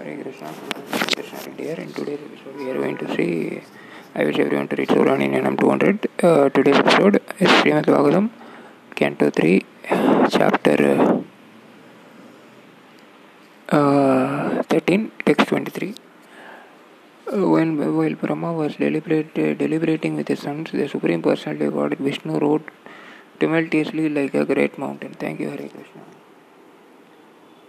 Hare Krishna, Krishna dear. In today's episode, we are going to see. I wish everyone to read in Nanam 200. Uh, today's episode is Srimad Bhagavatam, Canto 3, Chapter uh, 13, Text 23. Uh, when while Brahma was deliberate, deliberating with his sons, the Supreme Personality of God Vishnu rode tumultuously like a great mountain. Thank you, Hare Krishna.